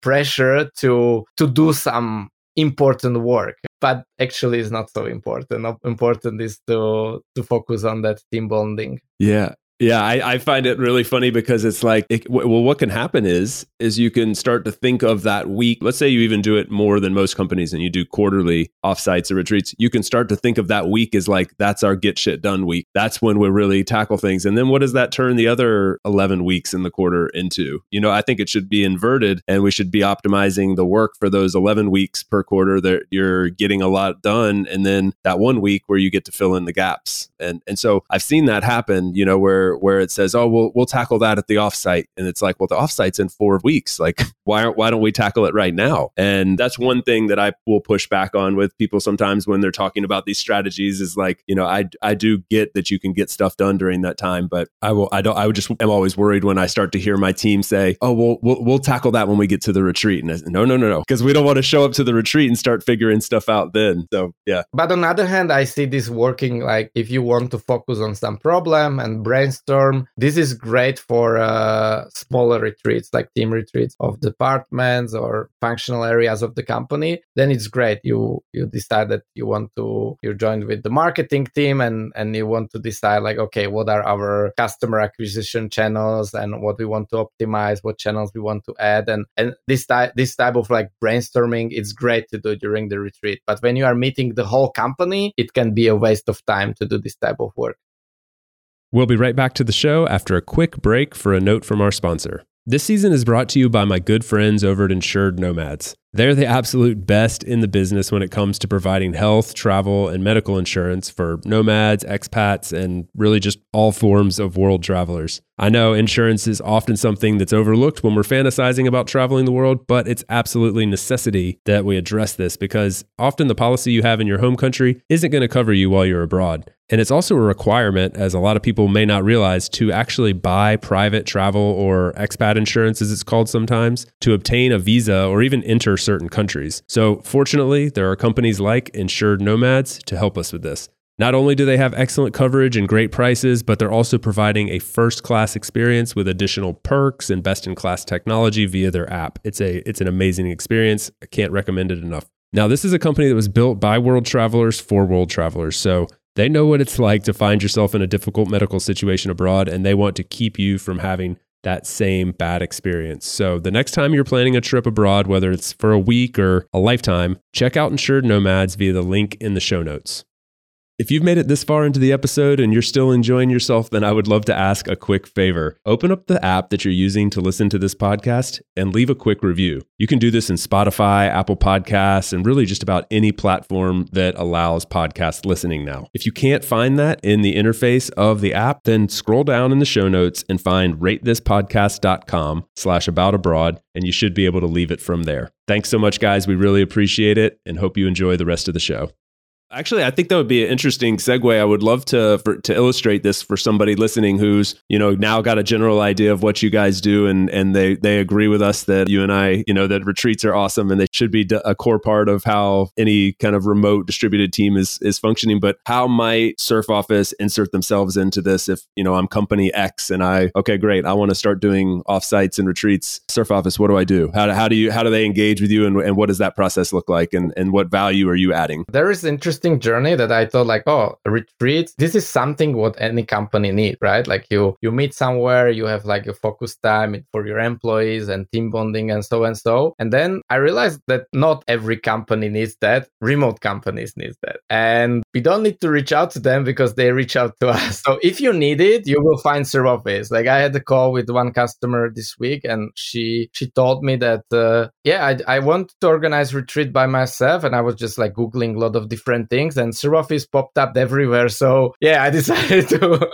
pressure to to do some important work but actually it's not so important. Important is to to focus on that team bonding. Yeah yeah, I, I, find it really funny because it's like, it, well, what can happen is, is you can start to think of that week. Let's say you even do it more than most companies, and you do quarterly offsites or retreats. You can start to think of that week as like that's our get shit done week. That's when we really tackle things. And then what does that turn the other eleven weeks in the quarter into? You know, I think it should be inverted, and we should be optimizing the work for those eleven weeks per quarter that you're getting a lot done, and then that one week where you get to fill in the gaps. And and so I've seen that happen. You know, where where it says, "Oh, we'll we'll tackle that at the offsite," and it's like, "Well, the offsite's in four weeks. Like, why why don't we tackle it right now?" And that's one thing that I will push back on with people sometimes when they're talking about these strategies. Is like, you know, I I do get that you can get stuff done during that time, but I will I don't I just am always worried when I start to hear my team say, "Oh, well, we'll we'll tackle that when we get to the retreat." And I, no, no, no, no, because we don't want to show up to the retreat and start figuring stuff out then. So yeah. But on the other hand, I see this working like if you want to focus on some problem and brainstorm this is great for uh, smaller retreats, like team retreats of departments or functional areas of the company. Then it's great. You you decide that you want to you're joined with the marketing team and and you want to decide like okay, what are our customer acquisition channels and what we want to optimize, what channels we want to add, and and this type this type of like brainstorming, it's great to do during the retreat. But when you are meeting the whole company, it can be a waste of time to do this type of work. We'll be right back to the show after a quick break for a note from our sponsor. This season is brought to you by my good friends over at Insured Nomads. They're the absolute best in the business when it comes to providing health, travel, and medical insurance for nomads, expats, and really just all forms of world travelers. I know insurance is often something that's overlooked when we're fantasizing about traveling the world, but it's absolutely necessity that we address this because often the policy you have in your home country isn't going to cover you while you're abroad. And it's also a requirement, as a lot of people may not realize, to actually buy private travel or expat insurance, as it's called sometimes, to obtain a visa or even enter certain countries. So, fortunately, there are companies like Insured Nomads to help us with this. Not only do they have excellent coverage and great prices, but they're also providing a first class experience with additional perks and best in class technology via their app. It's a it's an amazing experience. I can't recommend it enough. Now, this is a company that was built by world travelers for world travelers. So, they know what it's like to find yourself in a difficult medical situation abroad and they want to keep you from having that same bad experience. So the next time you're planning a trip abroad, whether it's for a week or a lifetime, check out Insured Nomads via the link in the show notes. If you've made it this far into the episode and you're still enjoying yourself, then I would love to ask a quick favor. Open up the app that you're using to listen to this podcast and leave a quick review. You can do this in Spotify, Apple Podcasts, and really just about any platform that allows podcast listening now. If you can't find that in the interface of the app, then scroll down in the show notes and find ratethispodcast.com slash about abroad, and you should be able to leave it from there. Thanks so much, guys. We really appreciate it and hope you enjoy the rest of the show. Actually, I think that would be an interesting segue. I would love to for, to illustrate this for somebody listening who's you know now got a general idea of what you guys do, and and they they agree with us that you and I you know that retreats are awesome and they should be a core part of how any kind of remote distributed team is is functioning. But how might Surf Office insert themselves into this if you know I'm company X and I okay great I want to start doing offsites and retreats. Surf Office, what do I do? How do, how do you how do they engage with you and, and what does that process look like and and what value are you adding? There is interesting interesting journey that I thought like, oh, retreat. This is something what any company need, right? Like you you meet somewhere, you have like a focus time for your employees and team bonding and so and so. And then I realized that not every company needs that. Remote companies need that, and we don't need to reach out to them because they reach out to us. So if you need it, you will find Surf Office. Like I had a call with one customer this week, and she she told me that uh, yeah, I I want to organize retreat by myself, and I was just like googling a lot of different things and Surf Office popped up everywhere. So yeah, I decided to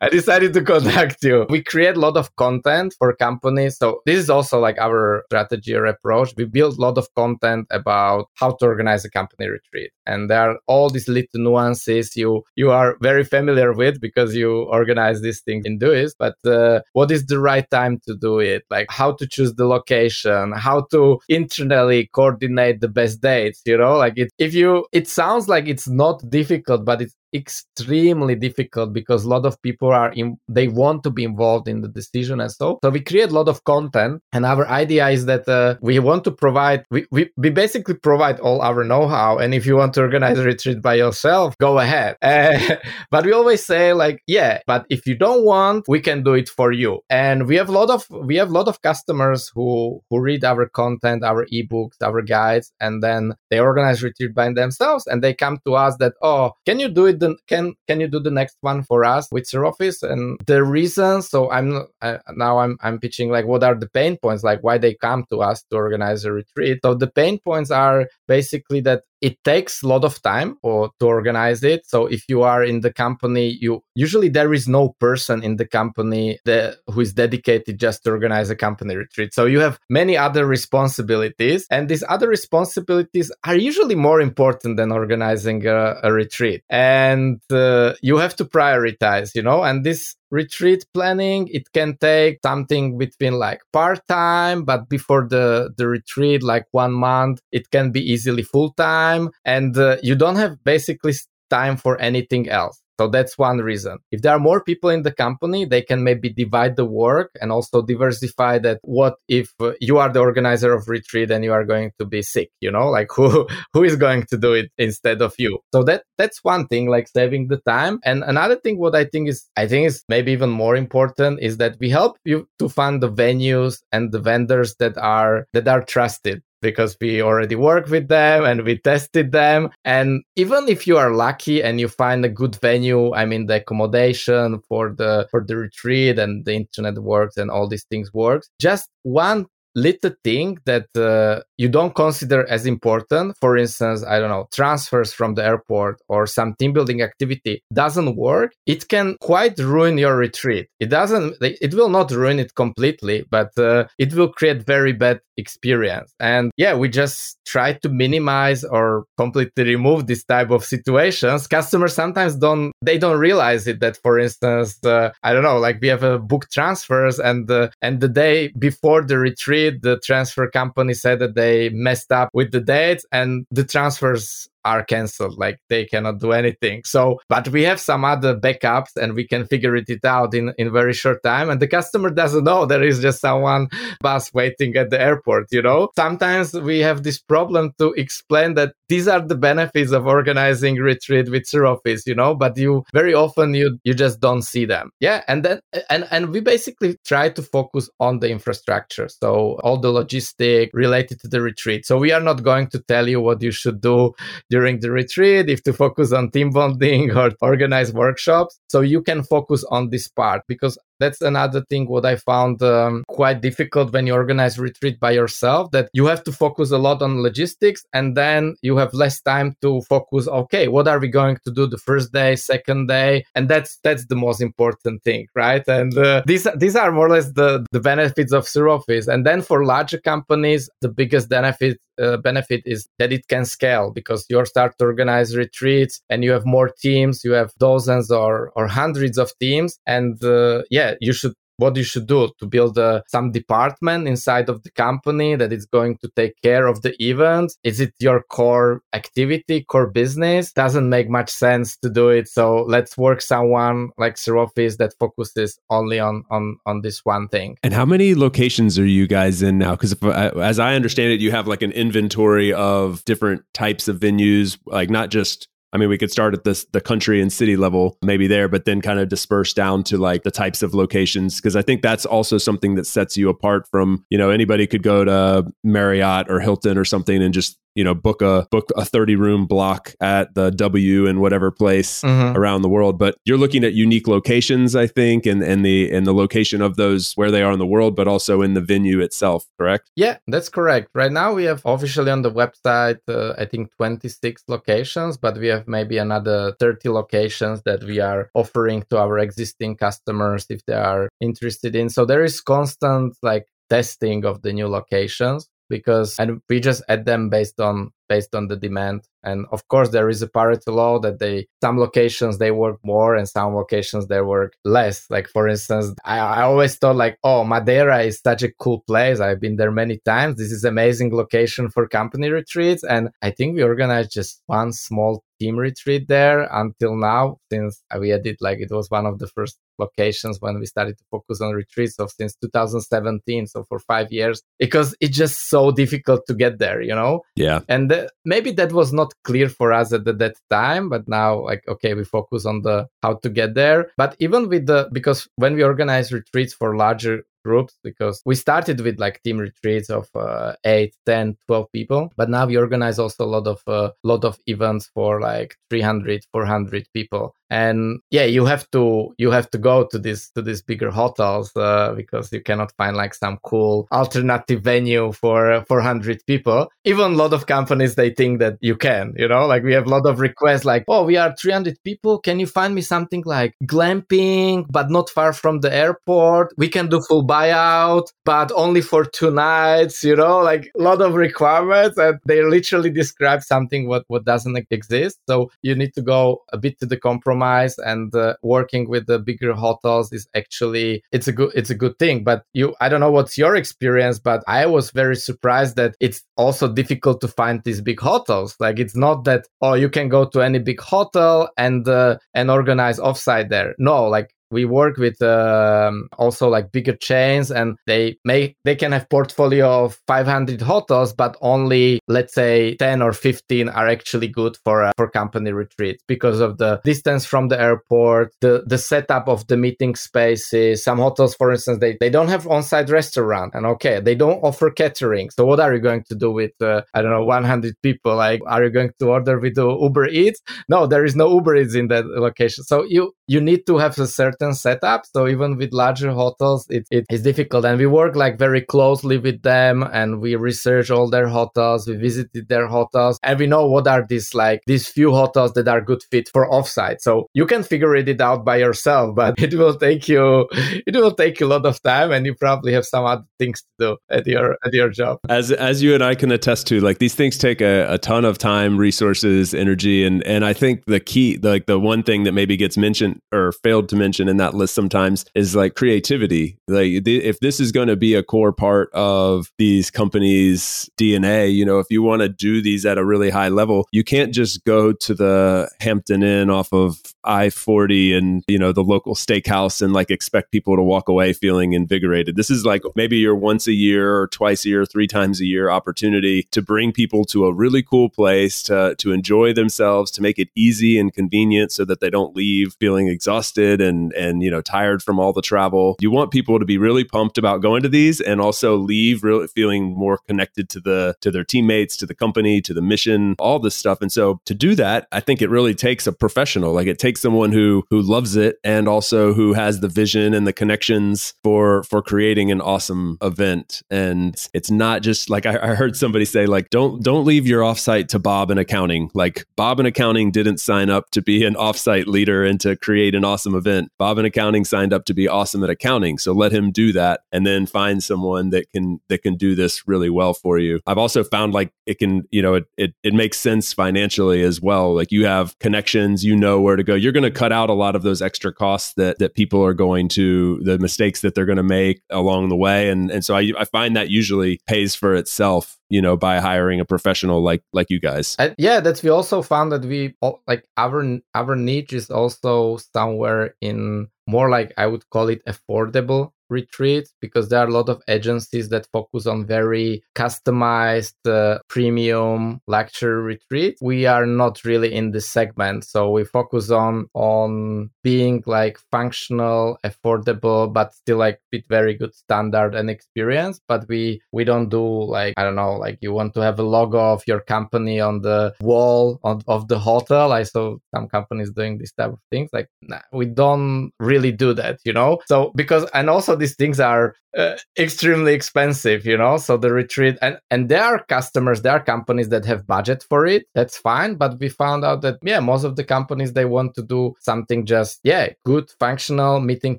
I decided to contact you. We create a lot of content for companies. So this is also like our strategy or approach. We build a lot of content about how to organize a company retreat. And there are all these little nuances you you are very familiar with because you organize these things in Doist. But uh, what is the right time to do it? Like how to choose the location, how to internally coordinate the best dates, you know? Like it, if you it's sounds like it's not difficult, but it's extremely difficult because a lot of people are in they want to be involved in the decision and so so we create a lot of content and our idea is that uh, we want to provide we, we, we basically provide all our know-how and if you want to organize a retreat by yourself go ahead. Uh, but we always say like yeah but if you don't want we can do it for you. And we have a lot of we have a lot of customers who who read our content our ebooks our guides and then they organize retreat by themselves and they come to us that oh can you do it the can can you do the next one for us with your office And the reason, so I'm now I'm I'm pitching like what are the pain points, like why they come to us to organize a retreat. So the pain points are basically that it takes a lot of time or to organize it. So if you are in the company you usually there is no person in the company that who is dedicated just to organize a company retreat. So you have many other responsibilities and these other responsibilities are usually more important than organizing a, a retreat. And uh, you have to prioritize you know and this retreat planning it can take something between like part-time but before the the retreat like one month it can be easily full-time and uh, you don't have basically time for anything else so that's one reason. If there are more people in the company, they can maybe divide the work and also diversify that. What if uh, you are the organizer of retreat and you are going to be sick? You know, like who who is going to do it instead of you? So that that's one thing, like saving the time. And another thing, what I think is I think is maybe even more important is that we help you to find the venues and the vendors that are that are trusted because we already work with them and we tested them. And even if you are lucky and you find a good venue, I mean the accommodation for the for the retreat and the internet works and all these things works, just one little thing that uh, you don't consider as important. For instance i don't know transfers from the airport or some team building activity doesn't work it can quite ruin your retreat. It doesn't it will not ruin it completely but uh, it will create very bad experience. And yeah we just try to minimize or completely remove this type of situations. Customers sometimes don't they don't realize it that for instance uh, i don't know like we have a book transfers and uh, and the day before the retreat the transfer company said that they messed up with the dates and the transfers are canceled like they cannot do anything so but we have some other backups and we can figure it out in in very short time and the customer doesn't know there is just someone bus waiting at the airport, you know? Sometimes we have this problem to explain that these are the benefits of organizing retreat with Office, you know, but you very often you you just don't see them. Yeah. And then and and we basically try to focus on the infrastructure. So all the logistic related to the retreat. So we are not going to tell you what you should do during the retreat, if to focus on team bonding or organize workshops. So you can focus on this part because that's another thing what i found um, quite difficult when you organize retreat by yourself that you have to focus a lot on logistics and then you have less time to focus okay what are we going to do the first day second day? And that's that's the most important thing right? And uh, these these are more or less the the benefits of office and then for larger companies the biggest benefit uh, benefit is that it can scale because you start to organize retreats and you have more teams you have dozens or or hundreds of teams. And uh, yeah you should what you should do to build uh, some department inside of the company that is going to take care of the events is it your core activity core business? Doesn't make much sense to do it so let's work someone like Office that focuses only on on on this one thing. And how many locations are you guys in now? Because uh, as i understand it you have like an inventory of different types of venues like not just I mean, we could start at this the country and city level, maybe there, but then kind of disperse down to like the types of locations because I think that's also something that sets you apart from you know anybody could go to Marriott or Hilton or something and just you know book a book a 30 room block at the W in whatever place mm-hmm. around the world. But you're looking at unique locations I think and and the and the location of those where they are in the world but also in the venue itself correct? Yeah that's correct. Right now we have officially on the website uh, I think 26 locations but we have maybe another 30 locations that we are offering to our existing customers if they are interested in. So there is constant like testing of the new locations because and we just add them based on based on the demand. And of course there is a Pareto law that they some locations they work more and some locations they work less. Like for instance I, I always thought like oh madeira is such a cool place. I've been there many times. This is amazing location for company retreats. And i think we organized just one small team retreat there until now since we did like it was one of the first locations when we started to focus on retreats of since 2017 so for five years because it's just so difficult to get there you know? Yeah. And th- maybe that was not clear for us at the, that time but now like okay we focus on the how to get there. But even with the because when we organize retreats for larger groups because we started with like team retreats of uh, 8 10 12 people but now we organize also a lot of uh, lot of events for like 300 400 people and yeah you have to you have to go to this to these bigger hotels uh, because you cannot find like some cool alternative venue for 400 people. Even a lot of companies they think that you can you know? Like we have a lot of requests like oh we are 300 people. Can you find me something like glamping but not far from the airport? We can do full buyout but only for two nights you know? Like a lot of requirements and they literally describe something what what doesn't exist. So you need to go a bit to the compromise compromise and uh, working with the bigger hotels is actually it's a good it's a good thing. But you i don't know what's your experience but i was very surprised that it's also difficult to find these big hotels. Like it's not that oh you can go to any big hotel and uh, and organize offsite there. No like we work with um, also like bigger chains and they make they can have portfolio of 500 hotels but only let's say 10 or 15 are actually good for uh, for company retreats because of the distance from the airport the the setup of the meeting spaces. Some hotels for instance they, they don't have on-site restaurant and okay they don't offer catering. So what are you going to do with uh, i don't know 100 people? Like are you going to order with uber eats? No there is no uber eats in that location. So you you need to have a certain certain setup. So even with larger hotels, it, it is difficult. And we work like very closely with them and we research all their hotels. We visited their hotels and we know what are these like these few hotels that are good fit for offsite. So you can figure it out by yourself, but it will take you it will take a lot of time and you probably have some other things to do at your at your job. As as you and I can attest to, like these things take a, a ton of time, resources, energy, and and I think the key like the one thing that maybe gets mentioned or failed to mention in that list sometimes is like creativity. Like if this is going to be a core part of these companies' DNA, you know, if you want to do these at a really high level, you can't just go to the Hampton Inn off of I 40 and, you know, the local steakhouse and like expect people to walk away feeling invigorated. This is like maybe your once a year or twice a year, three times a year opportunity to bring people to a really cool place to, to enjoy themselves, to make it easy and convenient so that they don't leave feeling exhausted and, and, you know, tired from all the travel. You want people to be really pumped about going to these and also leave really feeling more connected to the, to their teammates, to the company, to the mission, all this stuff. And so to do that, I think it really takes a professional. Like it takes someone who who loves it and also who has the vision and the connections for for creating an awesome event. And it's not just like I, I heard somebody say, like, don't don't leave your offsite to Bob in accounting. Like Bob in accounting didn't sign up to be an offsite leader and to create an awesome event. Bob in accounting signed up to be awesome at accounting. So let him do that and then find someone that can that can do this really well for you. I've also found like it can, you know, it it, it makes sense financially as well. Like you have connections, you know where to go. You're going to cut out a lot of those extra costs that that people are going to the mistakes that they're going to make along the way. And and so I, I find that usually pays for itself you know by hiring a professional like like you guys. Yeah that's we also found that we like our our niche is also somewhere in more like i would call it affordable retreats because there are a lot of agencies that focus on very customized uh, premium lecture retreat. We are not really in this segment so we focus on on being like functional affordable but still like with very good standard and experience. But we we don't do like i don't know like you want to have a logo of your company on the wall of, of the hotel. I saw some companies doing this type of things. Like nah, we don't really do that you know? So because and also these things are uh, extremely expensive you know? So the retreat and and there are customers there are companies that have budget for it. That's fine. But we found out that yeah most of the companies they want to do something just yeah good functional meeting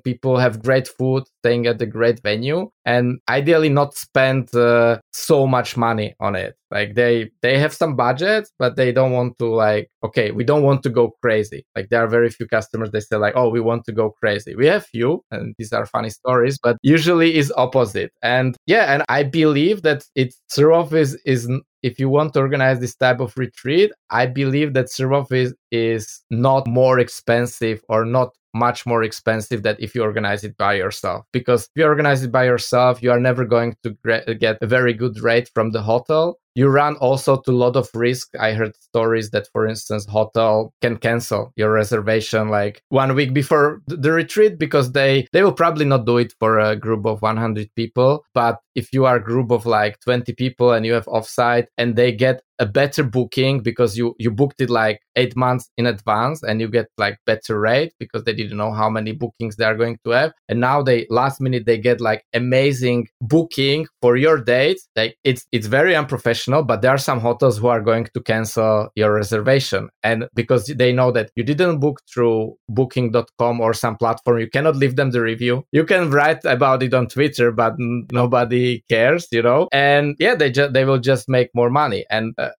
people have great food staying at a great venue and ideally not spend uh, so much money on it like they they have some budget but they don't want to like okay we don't want to go crazy. Like there are very few customers they say like oh we want to go crazy. We have few and these are funny stories but usually is opposite. And yeah and i believe that it's Surf is is if you want to organize this type of retreat, I believe that Surf is, is not more expensive or not much more expensive than if you organize it by yourself. Because if you organize it by yourself, you are never going to get a very good rate from the hotel you run also to a lot of risk. I heard stories that for instance hotel can cancel your reservation like one week before the retreat because they they will probably not do it for a group of 100 people. But if you are a group of like 20 people and you have offsite and they get a better booking because you you booked it like eight months in advance and you get like better rate because they didn't know how many bookings they are going to have. And now they last minute they get like amazing booking for your date. Like it's it's very unprofessional but there are some hotels who are going to cancel your reservation. And because they know that you didn't book through booking.com or some platform you cannot leave them the review. You can write about it on twitter but nobody cares you know? And yeah they just they will just make more money. And uh,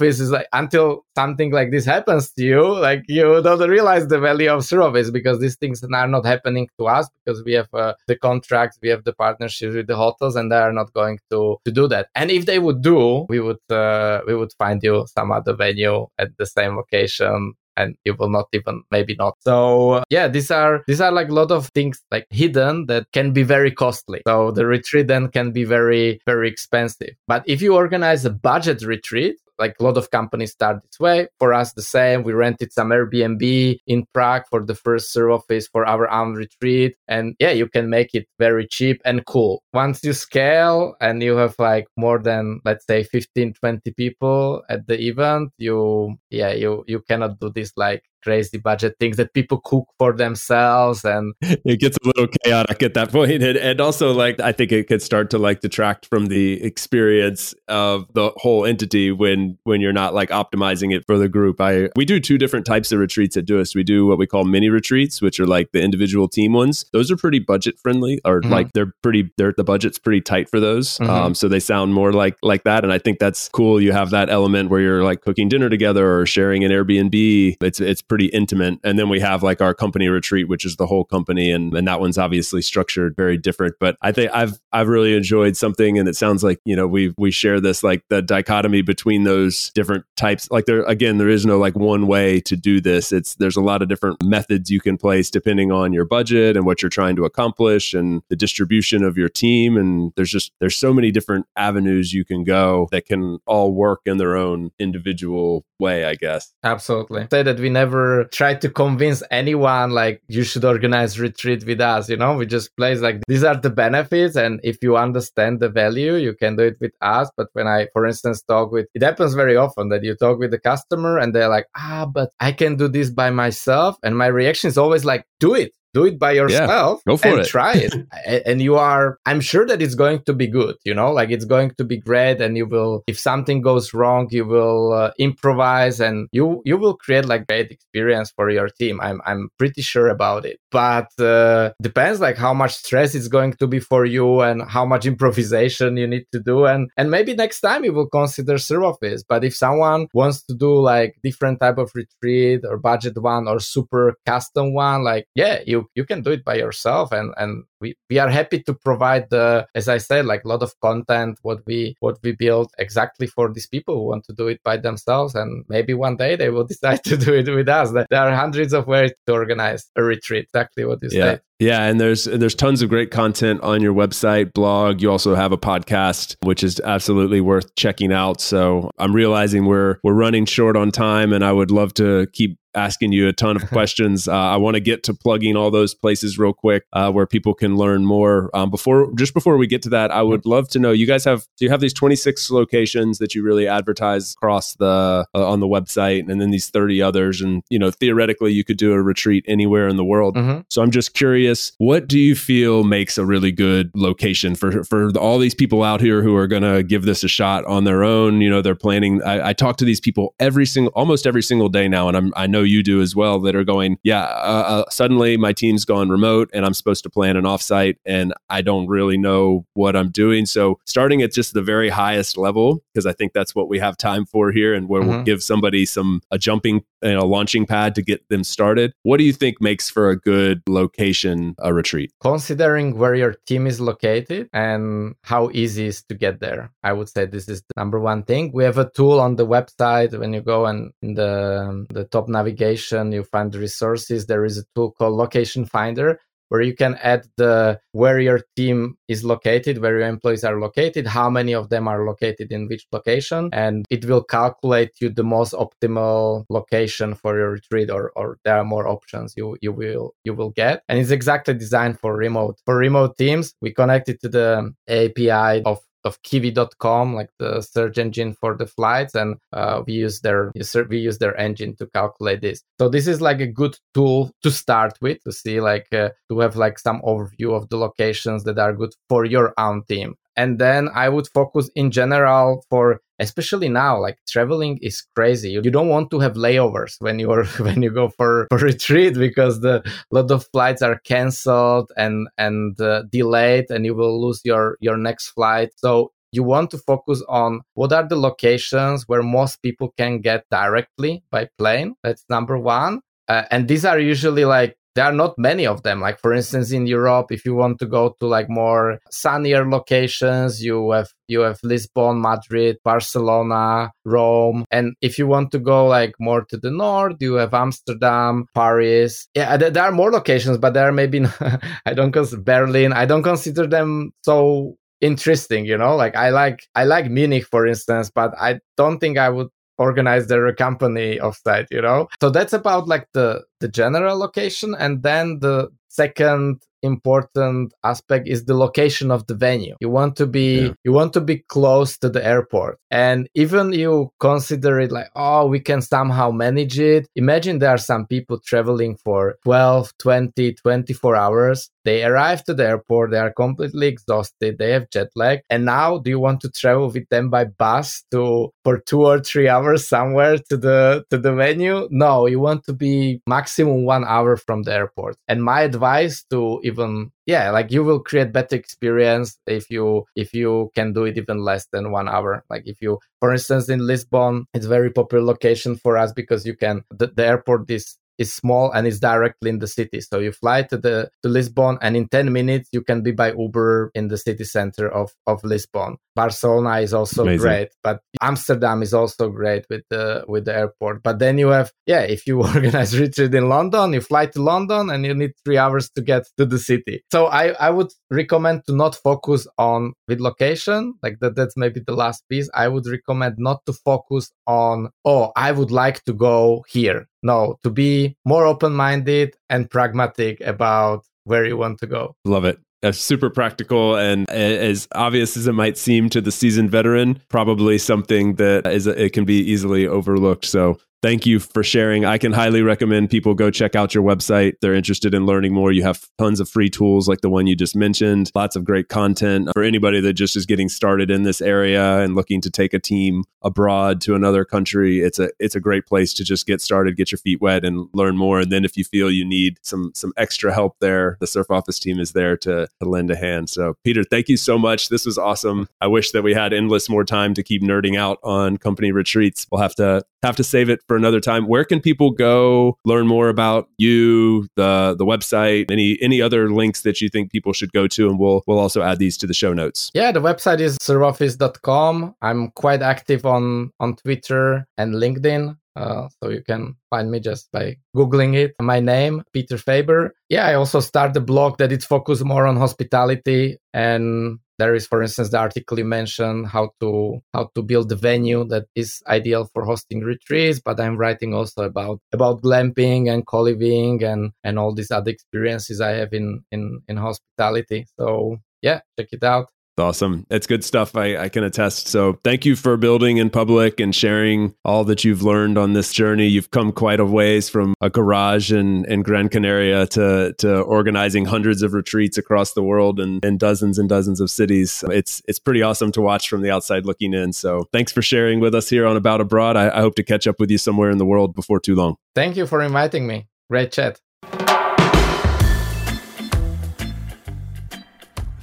is like until something like this happens to you, like you don't realize the value of Surf Office because these things are not happening to us because we have uh, the contracts, we have the partnerships with the hotels, and they are not going to to do that. And if they would do, we would uh, we would find you some other venue at the same location and you will not even maybe not. So yeah these are these are like a lot of things like hidden that can be very costly. So the retreat then can be very very expensive. But if you organize a budget retreat like a lot of companies start this way. For us, the same. We rented some Airbnb in Prague for the first Surf Office for our own retreat. And yeah, you can make it very cheap and cool. Once you scale and you have like more than, let's say 15, 20 people at the event, you, yeah, you, you cannot do this like crazy budget things that people cook for themselves and it gets a little chaotic at that point. And, and also like i think it could start to like detract from the experience of the whole entity when when you're not like optimizing it for the group. I we do two different types of retreats at Doist we do what we call mini retreats which are like the individual team ones. Those are pretty budget friendly or mm-hmm. like they're pretty they're the budget's pretty tight for those. Mm-hmm. um, so they sound more like like that. And i think that's cool. You have that element where you're like cooking dinner together or sharing an airbnb. It's it's pretty intimate. And then we have like our company retreat, which is the whole company. And, and that one's obviously structured very different. But I think I've, I've really enjoyed something. And it sounds like, you know, we, we share this, like the dichotomy between those different types. Like there, again, there is no like one way to do this. It's, there's a lot of different methods you can place depending on your budget and what you're trying to accomplish and the distribution of your team. And there's just, there's so many different avenues you can go that can all work in their own individual way, I guess. Absolutely. Say that we never try to convince anyone like you should organize retreat with us. You know, we just place like these are the benefits, and if you understand the value, you can do it with us. But when I, for instance, talk with it happens very often that you talk with the customer and they're like, ah, but I can do this by myself, and my reaction is always like, do it do it by yourself yeah, go for and it. try it. And you are i'm sure that it's going to be good you know? Like it's going to be great and you will if something goes wrong you will uh, improvise and you you will create like great experience for your team. I'm i'm pretty sure about it but uh, depends like how much stress it's going to be for you and how much improvisation you need to do. And and maybe next time you will consider Surf Office but if someone wants to do like different type of retreat or budget one or super custom one like yeah you you can do it by yourself and and we, we are happy to provide the as i said like a lot of content what we what we build exactly for these people who want to do it by themselves. And maybe one day they will decide to do it with us. There are hundreds of ways to organize a retreat exactly what you yeah. said yeah, and there's there's tons of great content on your website, blog. You also have a podcast, which is absolutely worth checking out. So I'm realizing we're we're running short on time, and I would love to keep asking you a ton of questions. Uh, I want to get to plugging all those places real quick uh, where people can learn more. Um, before, just before we get to that, I would love to know. You guys have do you have these 26 locations that you really advertise across the uh, on the website, and then these 30 others, and you know theoretically you could do a retreat anywhere in the world. Mm-hmm. So I'm just curious, what do you feel makes a really good location for for all these people out here who are going to give this a shot on their own? You know, they're planning. I, I talk to these people every single, almost every single day now, and I'm I know you do as well that are going, yeah, uh, uh, suddenly my team's gone remote and I'm supposed to plan an offsite and I don't really know what I'm doing. So starting at just the very highest level, because I think that's what we have time for here and where mm-hmm. we'll give somebody some a jumping and a launching pad to get them started. What do you think makes for a good location a retreat? Considering where your team is located and how easy it is to get there, I would say this is the number one thing. We have a tool on the website when you go and in the the top navigation you find the resources. There is a tool called Location Finder where you can add the where your team is located, where your employees are located, how many of them are located in which location, and it will calculate you the most optimal location for your retreat or, or there are more options you you will you will get. And it's exactly designed for remote. For remote teams, we connected to the API of of Kiwi.com, like the search engine for the flights, and uh, we use their we use their engine to calculate this. So this is like a good tool to start with to see like uh, to have like some overview of the locations that are good for your own team. And then I would focus in general for especially now like traveling is crazy. You don't want to have layovers when you're when you go for, for retreat because the lot of flights are canceled and and uh, delayed and you will lose your your next flight. So you want to focus on what are the locations where most people can get directly by plane. That's number one. Uh, and these are usually like there are not many of them. Like for instance in europe if you want to go to like more sunnier locations you have you have lisbon madrid barcelona rome. And if you want to go like more to the north you have amsterdam paris. Yeah there are more locations but there are maybe i don't consider berlin. I don't consider them so interesting you know? Like i like i like munich for instance but i don't think i would organize their company offsite you know? So that's about like the the general location and then the second important aspect is the location of the venue. You want to be yeah. you want to be close to the airport. And even you consider it like oh we can somehow manage it. Imagine there are some people traveling for 12 20 24 hours. They arrive to the airport they are completely exhausted they have jet lag. And now do you want to travel with them by bus to for 2 or 3 hours somewhere to the to the venue? No you want to be maximum 1 hour from the airport. And my advice to even yeah like you will create better experience if you if you can do it even less than one hour like if you for instance in lisbon it's very popular location for us because you can the, the airport is is small and is directly in the city. So you fly to the to Lisbon and in 10 minutes you can be by Uber in the city center of, of Lisbon. Barcelona is also Amazing. great, but Amsterdam is also great with the with the airport. But then you have yeah, if you organize retreat in London, you fly to London and you need three hours to get to the city. So I, I would recommend to not focus on with location. Like that that's maybe the last piece. I would recommend not to focus on, oh, I would like to go here. No, to be more open minded and pragmatic about where you want to go. Love it super practical and as obvious as it might seem to the seasoned veteran, probably something that is it can be easily overlooked. So Thank you for sharing. I can highly recommend people go check out your website. They're interested in learning more. You have tons of free tools like the one you just mentioned, lots of great content for anybody that just is getting started in this area and looking to take a team abroad to another country. It's a it's a great place to just get started, get your feet wet and learn more. And then if you feel you need some some extra help there, the Surf Office team is there to, to lend a hand. So Peter, thank you so much. This was awesome. I wish that we had endless more time to keep nerding out on company retreats. We'll have to have to save it for another time. Where can people go learn more about you, the the website, any any other links that you think people should go to and we'll we'll also add these to the show notes. Yeah, the website is surfoffice.com. I'm quite active on on Twitter and LinkedIn. Uh, so you can find me just by googling it. My name, Peter Fabor. Yeah, I also start a blog that it's focused more on hospitality and there is for instance the article you mentioned how to how to build a venue that is ideal for hosting retreats but i'm writing also about about glamping and co-living and and all these other experiences i have in in in hospitality. So yeah check it out Awesome. It's good stuff. I, I, can attest. So thank you for building in public and sharing all that you've learned on this journey. You've come quite a ways from a garage in, in Gran Canaria to, to organizing hundreds of retreats across the world and, and dozens and dozens of cities. It's, it's pretty awesome to watch from the outside looking in. So thanks for sharing with us here on About Abroad. I, I hope to catch up with you somewhere in the world before too long. Thank you for inviting me. Great chat.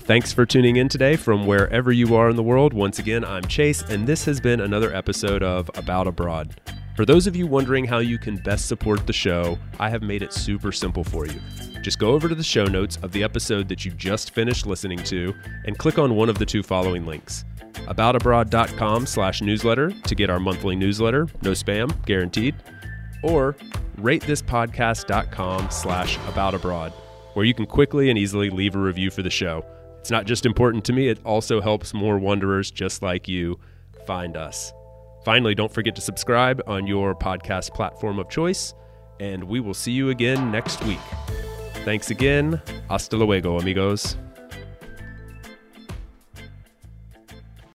Thanks for tuning in today from wherever you are in the world. Once again, I'm Chase, and this has been another episode of About Abroad. For those of you wondering how you can best support the show, I have made it super simple for you. Just go over to the show notes of the episode that you just finished listening to and click on one of the two following links. Aboutabroad.com slash newsletter to get our monthly newsletter, no spam, guaranteed, or ratethispodcast.com slash aboutabroad, where you can quickly and easily leave a review for the show. It's not just important to me, it also helps more wanderers just like you find us. Finally, don't forget to subscribe on your podcast platform of choice, and we will see you again next week. Thanks again. Hasta luego, amigos.